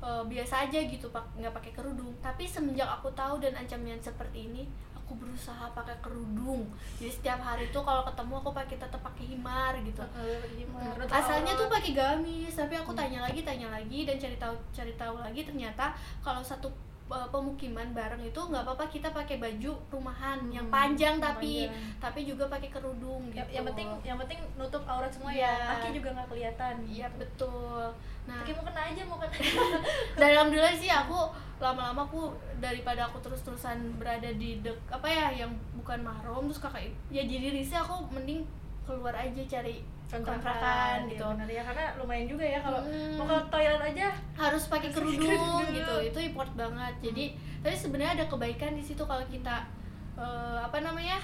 eh, biasa aja gitu pak nggak pakai kerudung tapi semenjak aku tahu dan ancaman seperti ini aku berusaha pakai kerudung jadi setiap hari tuh kalau ketemu aku pakai tetap pakai himar gitu Eh? Menutup asalnya tuh pakai gamis tapi aku Hmm. tanya lagi tanya lagi dan cari tahu cari tahu lagi ternyata kalau satu uh, pemukiman bareng itu nggak apa-apa kita pakai baju rumahan yang Hmm, panjang tapi panjang. tapi juga pakai kerudung gitu yang, yang penting yang penting nutup aurat semua ya. Iya. Kaki juga nggak kelihatan. iya betul nah Kaki mau kena aja mau kena. dan alhamdulillah sih aku lama-lama aku daripada aku terus-terusan berada di dek apa ya yang bukan mahram terus kakak ya jadi risih aku mending keluar aja cari kontrakan Iya, gitu benar ya karena lumayan juga ya kalau Hmm. mau ke toilet aja harus pakai kerudung kerudung. gitu itu import banget jadi tapi sebenarnya ada kebaikan di situ kalau kita eh, apa namanya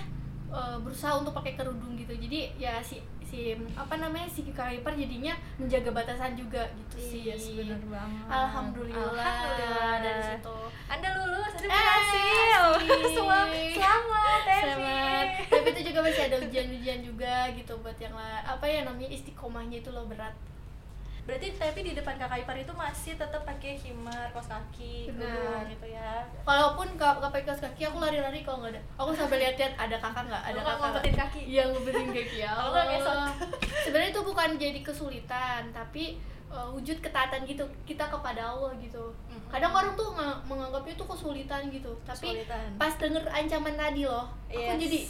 eh, berusaha untuk pakai kerudung gitu jadi ya si si apa namanya si kakak ipar jadinya menjaga batasan juga gitu sih Iya, benar banget. alhamdulillah, Alhamdulillah. dari situ Anda lulus, Anda Eh, berhasil. Semua selamat, Evi. Selamat. tapi itu juga masih ada ujian-ujian juga gitu buat yang apa ya namanya istiqomahnya itu loh berat berarti tapi di depan kakak ipar itu masih tetap pakai himar kaos kaki kerudung gitu ya Walaupun gak, gak pakai kaos kaki, aku lari-lari kalau nggak ada. Aku sampai lihat-lihat ada kakak nggak, ada Lu nggak kakak. ngumpetin kaki? Iya ngumpetin kaki ya. Kalau nggak. Sebenarnya itu bukan jadi kesulitan, tapi uh, wujud ketaatan gitu kita kepada Allah gitu. Mm-mm. Kadang orang tuh nga- menganggapnya itu kesulitan gitu, tapi Kesulitan. pas denger ancaman tadi loh, aku Yes. jadi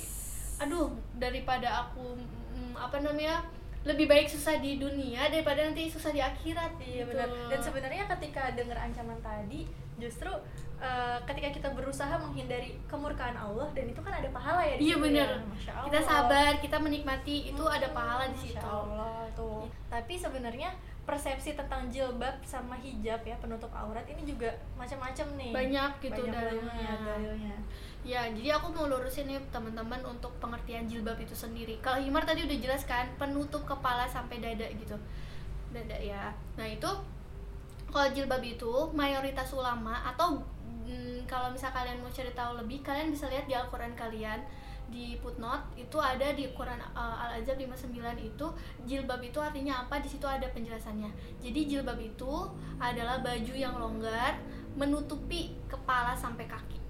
aduh daripada aku mm, apa namanya lebih baik susah di dunia daripada nanti susah di akhirat Iya gitu. benar. Dan sebenarnya ketika dengar ancaman tadi, justru eh, ketika kita berusaha menghindari kemurkaan Allah dan itu kan ada pahala ya di Iya ya. Masya kita sabar kita menikmati itu ada pahala di situ Allah tuh. Tapi sebenarnya persepsi tentang jilbab sama hijab ya penutup aurat ini juga macam-macam nih. banyak gitu Banyak dalilnya banget dalilnya. Ya jadi aku mau lurusin nih teman-teman untuk pengertian jilbab itu sendiri. Kalau himar tadi udah jelas kan penutup kepala sampai dada gitu. Dada ya. Nah itu kalau jilbab itu mayoritas ulama atau mm, kalau misal kalian mau cari tahu lebih kalian bisa lihat di Al-Quran kalian di footnote itu ada di Quran uh, Al-Azhar 59 itu jilbab itu artinya apa di situ ada penjelasannya. Jadi jilbab itu adalah baju yang longgar menutupi kepala sampai kaki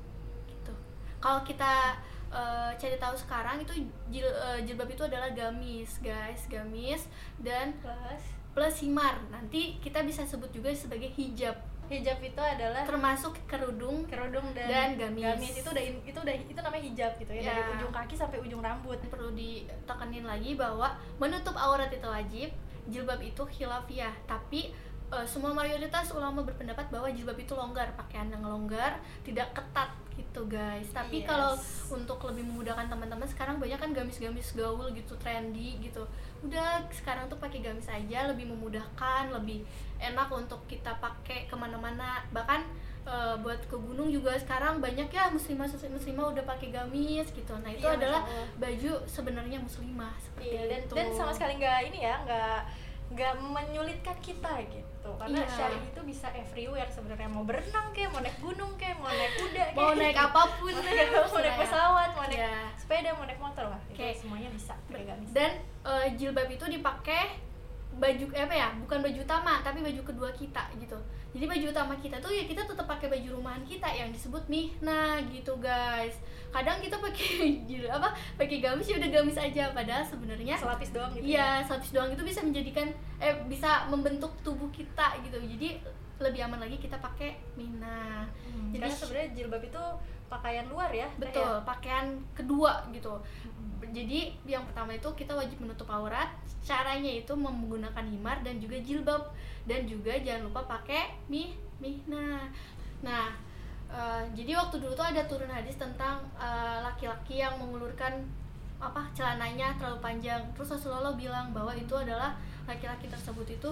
kalau kita uh, cari tahu sekarang itu jil, uh, jilbab itu adalah gamis guys. Gamis dan Plus? plus himar. Nanti kita bisa sebut juga sebagai hijab. Hijab itu adalah termasuk kerudung kerudung Dan dan, gamis. itu udah itu udah itu namanya hijab gitu ya, dari Ya. ujung kaki sampai ujung rambut. perlu ditekenin lagi bahwa menutup aurat itu wajib jilbab itu khilafiyah. Tapi eh, semua mayoritas ulama berpendapat bahwa jilbab itu longgar. Pakaian yang longgar tidak ketat gitu guys. Tapi Yes. kalau untuk lebih memudahkan teman-teman sekarang banyak kan gamis-gamis gaul gitu trendy gitu. Udah sekarang tuh pakai gamis aja lebih memudahkan lebih enak untuk kita pakai ke mana-mana. Bahkan eh, buat ke gunung juga sekarang banyak ya muslimah muslimah udah pakai gamis gitu. Nah itu Iya, adalah baju sebenarnya muslimah seperti Iya, dan, itu. dan sama sekali nggak ini ya nggak nggak menyulitkan kita gitu karena Iya. syari itu bisa everywhere sebenarnya. Mau berenang kayak mau naik gunung kayak mau naik kuda kayak mau naik apa pun mau naik, mau naik pesawat mau naik Iya. sepeda mau naik motor. Lah itu Oke. semuanya bisa. Gamis dan eh, jilbab itu dipakai baju eh, apa ya? Bukan baju utama tapi baju kedua kita gitu jadi baju utama kita tuh ya kita tetap pakai baju rumahan kita yang disebut mihna gitu guys. Kadang kita pakai jil apa pakai gamis ya udah gamis aja. Padahal sebenarnya selapis doang gitu iya selapis doang itu bisa menjadikan eh bisa membentuk tubuh kita gitu. Jadi lebih aman lagi kita pakai mihna. Hmm, Jadi- sebenarnya jilbab itu pakaian luar ya betul pakaian kedua gitu jadi yang pertama itu kita wajib menutup aurat. Caranya itu menggunakan himar dan juga jilbab. Dan juga jangan lupa pakai mih mihna. Nah eh, jadi waktu dulu tuh ada turun hadis tentang eh, laki-laki yang mengulurkan apa celananya terlalu panjang. Terus Rasulullah bilang bahwa itu adalah laki-laki tersebut itu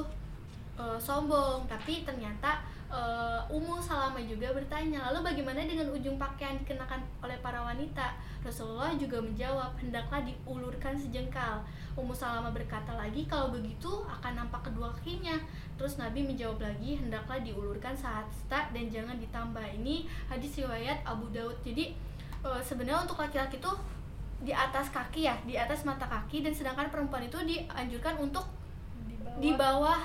eh, sombong. Tapi ternyata eh, Ummu Salamah juga bertanya lalu bagaimana dengan ujung pakaian dikenakan oleh para wanita? Rasulullah juga menjawab hendaklah diulurkan sejengkal. Ummu Salamah berkata lagi kalau begitu akan nampak kedua kakinya. Terus Nabi menjawab lagi hendaklah diulurkan saat start dan jangan ditambah. Ini hadis riwayat Abu Daud. Jadi eh, sebenarnya untuk laki-laki tuh di atas kaki ya di atas mata kaki dan sedangkan perempuan itu dianjurkan untuk di bawah, di bawah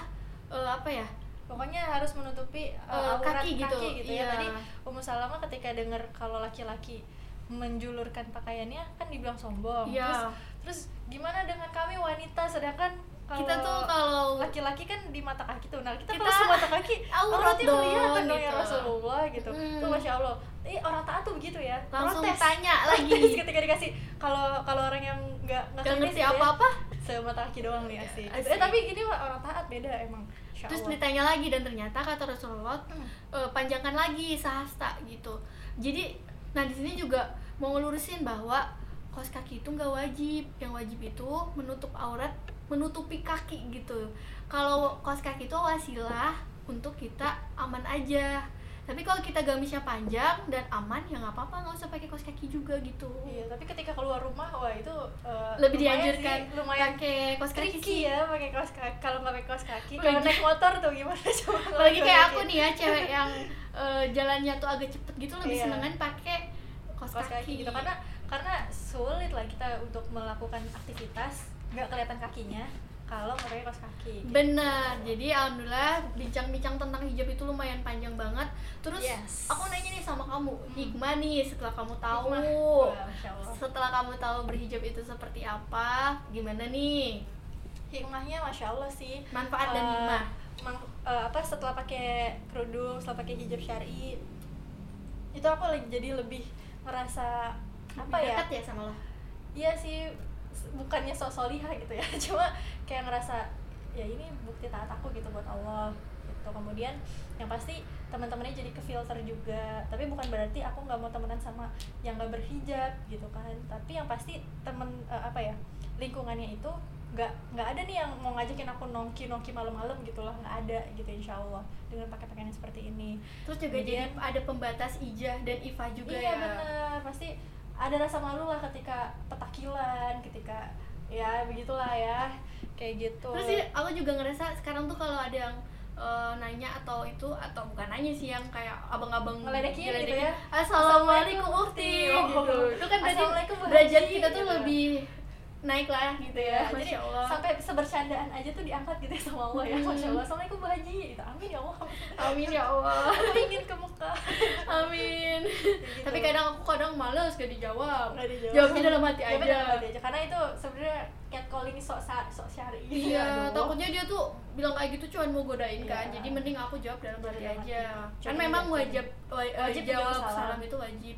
eh, apa ya pokoknya harus menutupi uh, aurat kaki gitu, gitu iya. ya tadi Ummu Salamah ketika dengar kalau laki-laki menjulurkan pakaiannya kan dibilang sombong. Iya. terus terus gimana dengan kami wanita? Sedangkan kalau kita tuh kalau laki-laki kan di mata kaki tuh. Nah kita, Kita kalau semata kaki aurat dong, kelihatan dong ya gitu. Rasulullah gitu. Mm. tuh masya Allah. Eh orang taat tuh begitu ya. Langsung Protes. tanya lagi. Protes ketika dikasih. Kalau kalau orang yang nggak gak ngerti kritis gitu ya, apa-apa semata kaki doang nih asik. Asik. Eh, tapi ini orang taat beda emang Masya terus Allah. ditanya lagi dan ternyata kata Rasulullah Hmm. eh, panjangkan lagi sahasta gitu jadi nah di sini juga mau ngelurusin bahwa kaos kaki itu nggak wajib yang wajib itu menutup aurat menutupi kaki gitu kalau kaos kaki itu wasilah untuk kita aman aja tapi kalau kita gamisnya panjang dan aman ya nggak apa-apa nggak usah pakai kaos kaki juga gitu Iya, tapi ketika keluar rumah wah itu eh, lebih lumayan dianjurkan sih, lumayan pakai kaos kaki tricky sih ya pakai kaos kaki. Kalau nggak pakai kaos kaki, Lagi- kalau naik motor tuh gimana coba? apalagi naik kayak aku kaki? nih ya cewek yang eh, jalannya tuh agak cepet gitu lebih Iya. senengan pakai kaos, kaos kaki gitu karena karena sulit lah kita untuk melakukan aktivitas nggak kelihatan kakinya kalau pakai kaos kaki gitu. Benar, jadi alhamdulillah bincang-bincang tentang hijab itu lumayan panjang banget. Terus Yes. aku nanya nih sama kamu, hikmah nih setelah kamu tahu, Hikmah. Setelah kamu tahu berhijab itu seperti apa, gimana nih hikmahnya masya Allah sih manfaat dan Eh, hikmah? mang- eh, apa setelah pakai kerudung setelah pakai hijab syari itu aku lagi jadi lebih ngerasa apa ya Dekat ya sama lo? iya sih bukannya sok solihah gitu ya cuma kayak ngerasa ya ini bukti taat aku gitu buat Allah gitu. Kemudian yang pasti teman-temannya jadi ke filter juga. Tapi bukan berarti aku nggak mau temenan sama yang nggak berhijab gitu kan. Tapi yang pasti temen eh, apa ya lingkungannya itu nggak nggak ada nih yang mau ngajakin aku nongki nongki malam-malam gitu lah nggak ada gitu insya Allah dengan pakai pakaian seperti ini. Terus juga jadi Kemudian- ada pembatas ijah dan ifah juga iya ya. benar pasti ada rasa malu lah ketika petakilan ketika ya begitulah ya kayak gitu Terus sih aku juga ngerasa sekarang tuh kalau ada yang eh, nanya atau itu atau bukan nanya sih yang kayak abang-abang Ngeledekin gitu ngeledekin, ya. Assalamualaikum ukti Ukti. gitu. Itu kan berarti derajat kita tuh gitu. lebih naik lah gitu ya. jadi Masya Allah. sampai sebercandaan aja tuh diangkat gitu ya sama Allah ya Hmm. masya Allah assalamualaikum Bu Haji gitu amin ya Allah Amin ya Allah. aku ingin ke Mekah Amin. Gitu. Tapi kadang aku kadang males gak dijawab. Nggak dijawab. Jawabnya dalam hati Jawabnya aja. dalam hati aja karena itu sebenarnya catcalling sok sa- sok syari Iya, Aduh. takutnya dia tuh bilang kayak gitu cuman mau godain Iya. kan. Jadi mending aku jawab dalam hati Dalam aja. Kan memang wajib wa- Wajib jawab salam. salam itu wajib.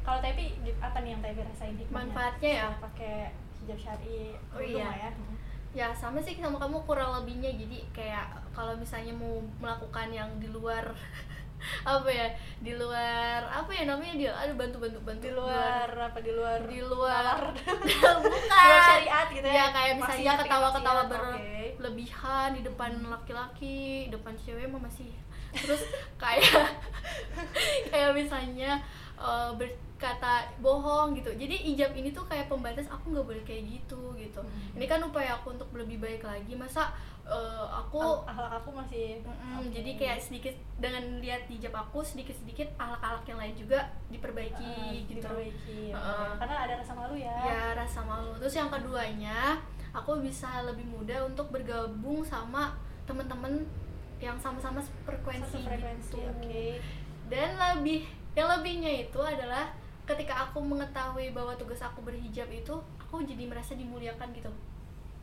kalau tapi apa nih yang Tepi rasain hikmahnya? Manfaatnya ya? Pakai hijab syari. Oh iya. ya. Ya sama sih sama kamu kurang lebihnya. Jadi kayak kalau misalnya mau melakukan yang di luar apa ya? Di luar apa ya namanya dia? Ada bantu bantu bantu. Di luar apa di luar? Di luar. Bukan di luar syariat gitu ya. Ya kayak misalnya Maksiat, ketawa-ketawa maksiat, oke. berlebihan di depan laki-laki depan cewek mah masih. Terus kayak kayak misalnya eh, berkata bohong gitu jadi ijab ini tuh kayak pembatas aku nggak boleh kayak gitu gitu Hmm. ini kan upaya aku untuk lebih baik lagi masa eh, aku Al- akhlak aku masih Mm-mm, oke. jadi kayak sedikit dengan lihat hijab aku sedikit-sedikit ahlak-ahlak yang lain juga diperbaiki Eh, gitu diperbaiki ya. Heeh. karena ada rasa malu ya ya rasa malu terus yang keduanya aku bisa lebih mudah untuk bergabung sama temen-temen yang sama-sama frekuensi, gitu. oke dan lebih yang lebihnya itu adalah ketika aku mengetahui bahwa tugas aku berhijab itu aku jadi merasa dimuliakan gitu.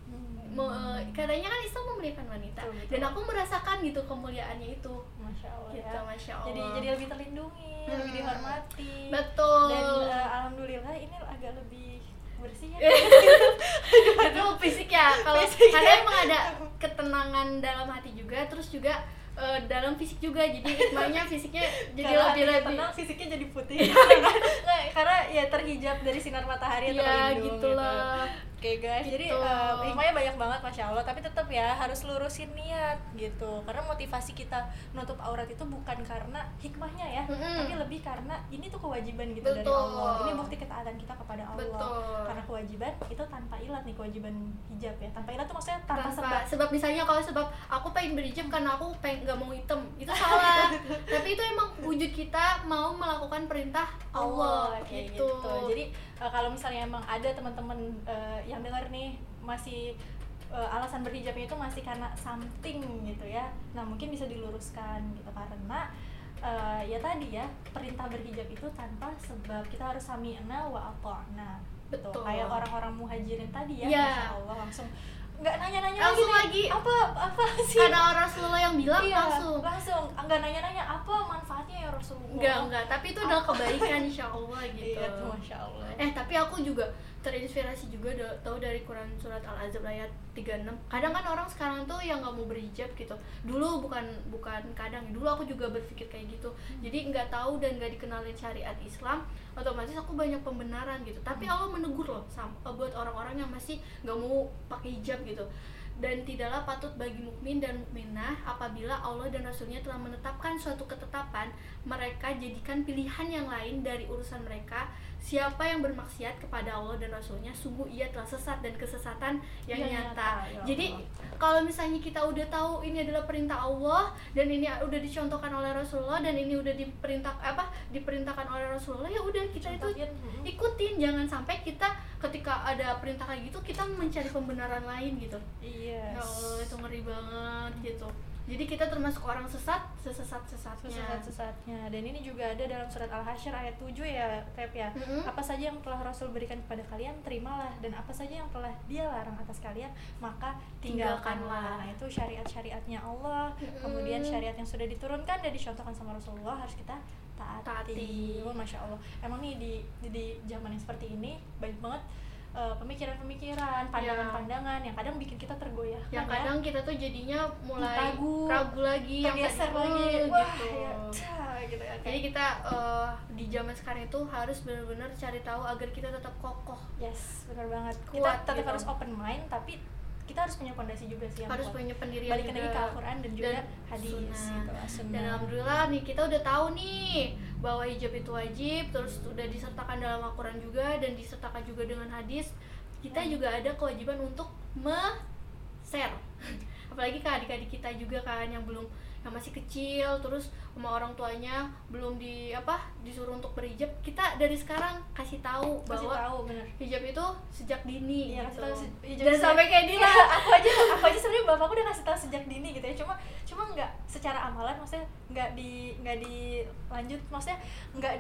Hmm. Eh, katanya kan Islam memuliakan wanita. Betul, betul. dan aku merasakan gitu kemuliaannya itu. Masya Allah gitu ya. Masya Allah. jadi jadi lebih terlindungi lebih Hmm. dihormati. Betul. Dan eh, alhamdulillah ini agak lebih bersih ya. Itu fisik ya. Kalau Fisik karena ya. emang ada ketenangan dalam hati juga terus juga eh, dalam fisik juga jadi hikmahnya fisiknya jadi Karena lebih lebih tenang, fisiknya jadi putih. Karena ya terhijab dari sinar matahari ya terlindung gitu. lah Oke guys, jadi Gitu. eh, hikmahnya banyak banget masya Allah, tapi tetap ya harus lurusin niat gitu. Karena motivasi kita menutup aurat itu bukan karena hikmahnya ya, Mm-mm. tapi lebih karena ini tuh kewajiban gitu dari Betul. Allah. Ini bukti ketaatan kita kepada Allah. Betul. Karena kewajiban itu tanpa ilat nih kewajiban hijab ya. Tanpa ilat tuh maksudnya tanpa, tanpa sebab. sebab misalnya kalau sebab aku pengen berhijab karena aku pengen nggak mau hitam itu salah tapi itu emang wujud kita mau melakukan perintah Allah, kayak gitu. gitu. Jadi eh, kalau misalnya emang ada teman-teman eh, yang dengar nih masih eh, alasan berhijabnya itu masih karena something gitu ya. Nah, mungkin bisa diluruskan gitu karena eh, ya tadi ya perintah berhijab itu tanpa sebab kita harus sami'na wa ata'na. Gitu. Betul. Kayak orang-orang muhajirin tadi ya. Masya Allah langsung nggak nanya-nanya Langsung nih, lagi. apa apa sih? Karena orang Rasulullah yang bilang iya, langsung. langsung. Nggak nanya-nanya apa manfaatnya ya Rasulullah? Enggak enggak tapi itu adalah kebaikan insya Allah gitu. Iya tuh masya Allah. Eh tapi aku juga terinspirasi juga da- tahu dari Quran surat Al Azab ayat 36. Kadang kan orang sekarang tuh yang nggak mau berhijab gitu. Dulu bukan bukan kadang, dulu aku juga berpikir kayak gitu. Jadi nggak tahu dan nggak dikenalin syariat Islam, otomatis aku banyak pembenaran gitu. Tapi Allah menegur loh sam- buat orang-orang yang masih nggak mau pakai hijab gitu. Dan tidaklah patut bagi mukmin dan mukminah apabila Allah dan Rasulnya telah menetapkan suatu ketetapan mereka jadikan pilihan yang lain dari urusan mereka siapa yang bermaksiat kepada Allah dan Rasulnya sungguh ia telah sesat dan kesesatan yang Yang nyata. nyata, ya Jadi Allah. kalau misalnya kita udah tahu ini adalah perintah Allah dan ini udah dicontohkan oleh Rasulullah dan ini udah diperintah apa diperintahkan oleh Rasulullah ya udah kita itu Contohin, mm. ikutin jangan sampai kita ketika ada perintah kayak gitu kita mencari pembenaran lain gitu. Iya. ya Allah itu ngeri banget gitu. Jadi kita termasuk orang sesat sesesat sesatnya sesat-sesatnya dan ini juga ada dalam surat Al-Hasyr ayat 7 ya Tep ya. Mm-mm. apa saja yang telah Rasul berikan kepada kalian terimalah. Dan apa saja yang telah dia larang atas kalian maka tinggalkanlah. Nah itu syariat-syariatnya Allah. Mm-mm. kemudian syariat yang sudah diturunkan dan dicontohkan sama Rasulullah harus kita taati, Taati. Oh, masya Allah emang nih di di, di zaman yang seperti ini banyak banget eh, pemikiran-pemikiran pandangan-pandangan yang kadang bikin kita tergoyahkan yang ya. kadang kita tuh jadinya mulai Ragu. ragu lagi yang tergeser tadi- lagi eh, wah gitu. ya cah, gitu ya jadi kita eh, di zaman sekarang itu harus benar-benar cari tahu agar kita tetap kokoh Yes, benar banget. kita Kuat tetap gitu. harus open mind, tapi kita harus punya fondasi juga sih yang harus kuat. punya pendirian Balik lagi ke Al-Quran dan juga Dan hadis sunnah. gitu. dan alhamdulillah nih kita udah tahu nih bahwa hijab itu wajib terus udah disertakan dalam Al-Quran juga dan disertakan juga dengan hadis kita Hmm. juga ada kewajiban untuk me-share apalagi ke adik-adik kita juga kan yang belum yang masih kecil terus sama orang tuanya belum di apa disuruh untuk berhijab kita dari sekarang kasih tahu Kasih bahwa tahu bener. hijab itu sejak dini Iya, gitu. tahu hijab dan sampai kayak Iya, aku aja aku aja sebenarnya bapakku udah kasih tahu sejak dini gitu ya cuma cuma nggak secara amalan maksudnya nggak di nggak dilanjut maksudnya nggak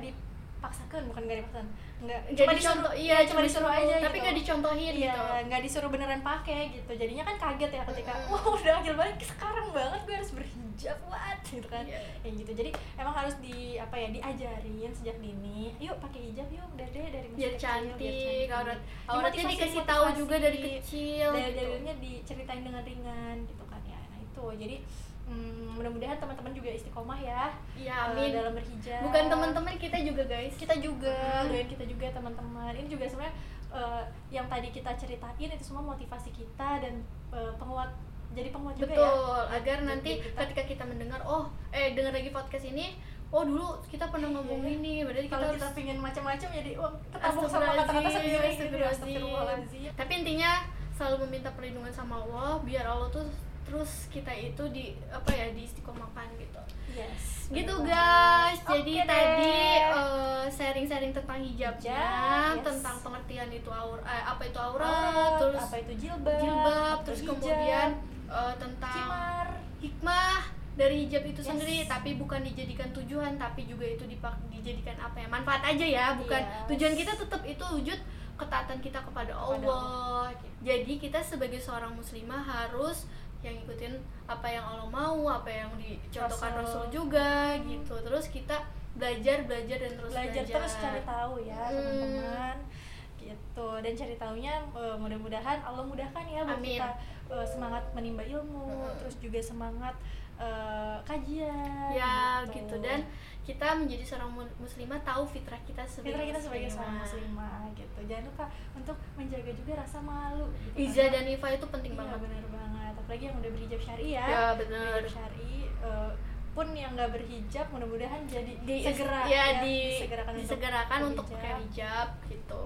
dipaksakan bukan nggak dipaksakan. Nggak jadi contoh iya cuma disuruh aja tapi gitu. nggak dicontohin iya gitu. nggak disuruh beneran pakai gitu. Jadinya kan kaget ya ketika wah udah akhir banget sekarang banget gue harus berhijab what? Gitu kan. Iya. ya gitu. Jadi emang harus di apa ya diajarin sejak dini yuk pakai hijab yuk deh dari masih biar kecil, cantik aurat auratnya dikasih tahu juga dari kecil dari gitu. dalilnya diceritain dengan ringan gitu kan ya. Nah itu. Jadi hmm, mudah-mudahan teman-teman juga istiqomah ya Iya, eh, amin. dalam berhijab. Bukan teman-teman kita juga guys. Kita juga doain kita juga teman-teman. Ini juga sebenarnya eh, yang tadi kita ceritain itu semua motivasi kita dan eh, penguat jadi penguat juga ya. Betul agar nanti kita- ketika kita mendengar oh eh dengar lagi podcast ini oh dulu kita pernah ngomong Iya. ini berarti kalau kita pingin macam-macam jadi wah ketabung sama kata-kata sendiri gitu tapi intinya selalu meminta perlindungan sama Allah biar Allah tuh terus kita itu di apa ya di istiqomahkan gitu. Yes gitu bener guys. jadi tadi eh, sharing-sharing tentang hijabnya Hijab, yes. tentang pengertian itu aur eh, apa itu aurat, Aurat, terus apa itu jilbab jilbab terus hijab, kemudian eh, tentang kimar hikmah dari hijab itu Yes. sendiri. Tapi bukan dijadikan tujuan tapi juga itu dipak dijadikan apa ya manfaat aja ya. Bukan Yes. tujuan kita tetap itu wujud ketaatan kita kepada Allah. Jadi kita sebagai seorang muslimah harus yang ngikutin apa yang Allah mau apa yang dicontohkan Rasul. Rasul juga gitu terus kita belajar belajar dan terus belajar terus cari tahu ya Hmm. teman-teman gitu dan cari tahunya eh, mudah-mudahan Allah mudahkan ya buat Amin. kita eh, semangat menimba ilmu Mm-mm. terus juga semangat eh, kajian ya gitu dan kita menjadi seorang mu- muslimah tahu fitrah kita sebagai Fitrah kita sebagai seorang muslimah. muslimah gitu jangan lupa untuk menjaga juga rasa malu gitu, Iza karena- dan Ifa itu penting iya, banget banget apalagi yang udah berhijab syari ya, Ya, benar. berhijab syari eh, pun yang nggak berhijab mudah-mudahan jadi di segera ya, di disegerakan, disegerakan untuk berhijab. pakai hijab gitu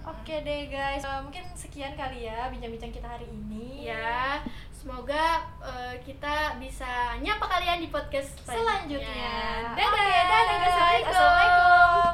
Oke deh guys, Eh, mungkin sekian kali ya bincang-bincang kita hari ini. ya semoga eh, kita bisa nyapa kalian di podcast Selanjutnya. dadah Oke, dadah guys. assalamualaikum Assalamualaikum.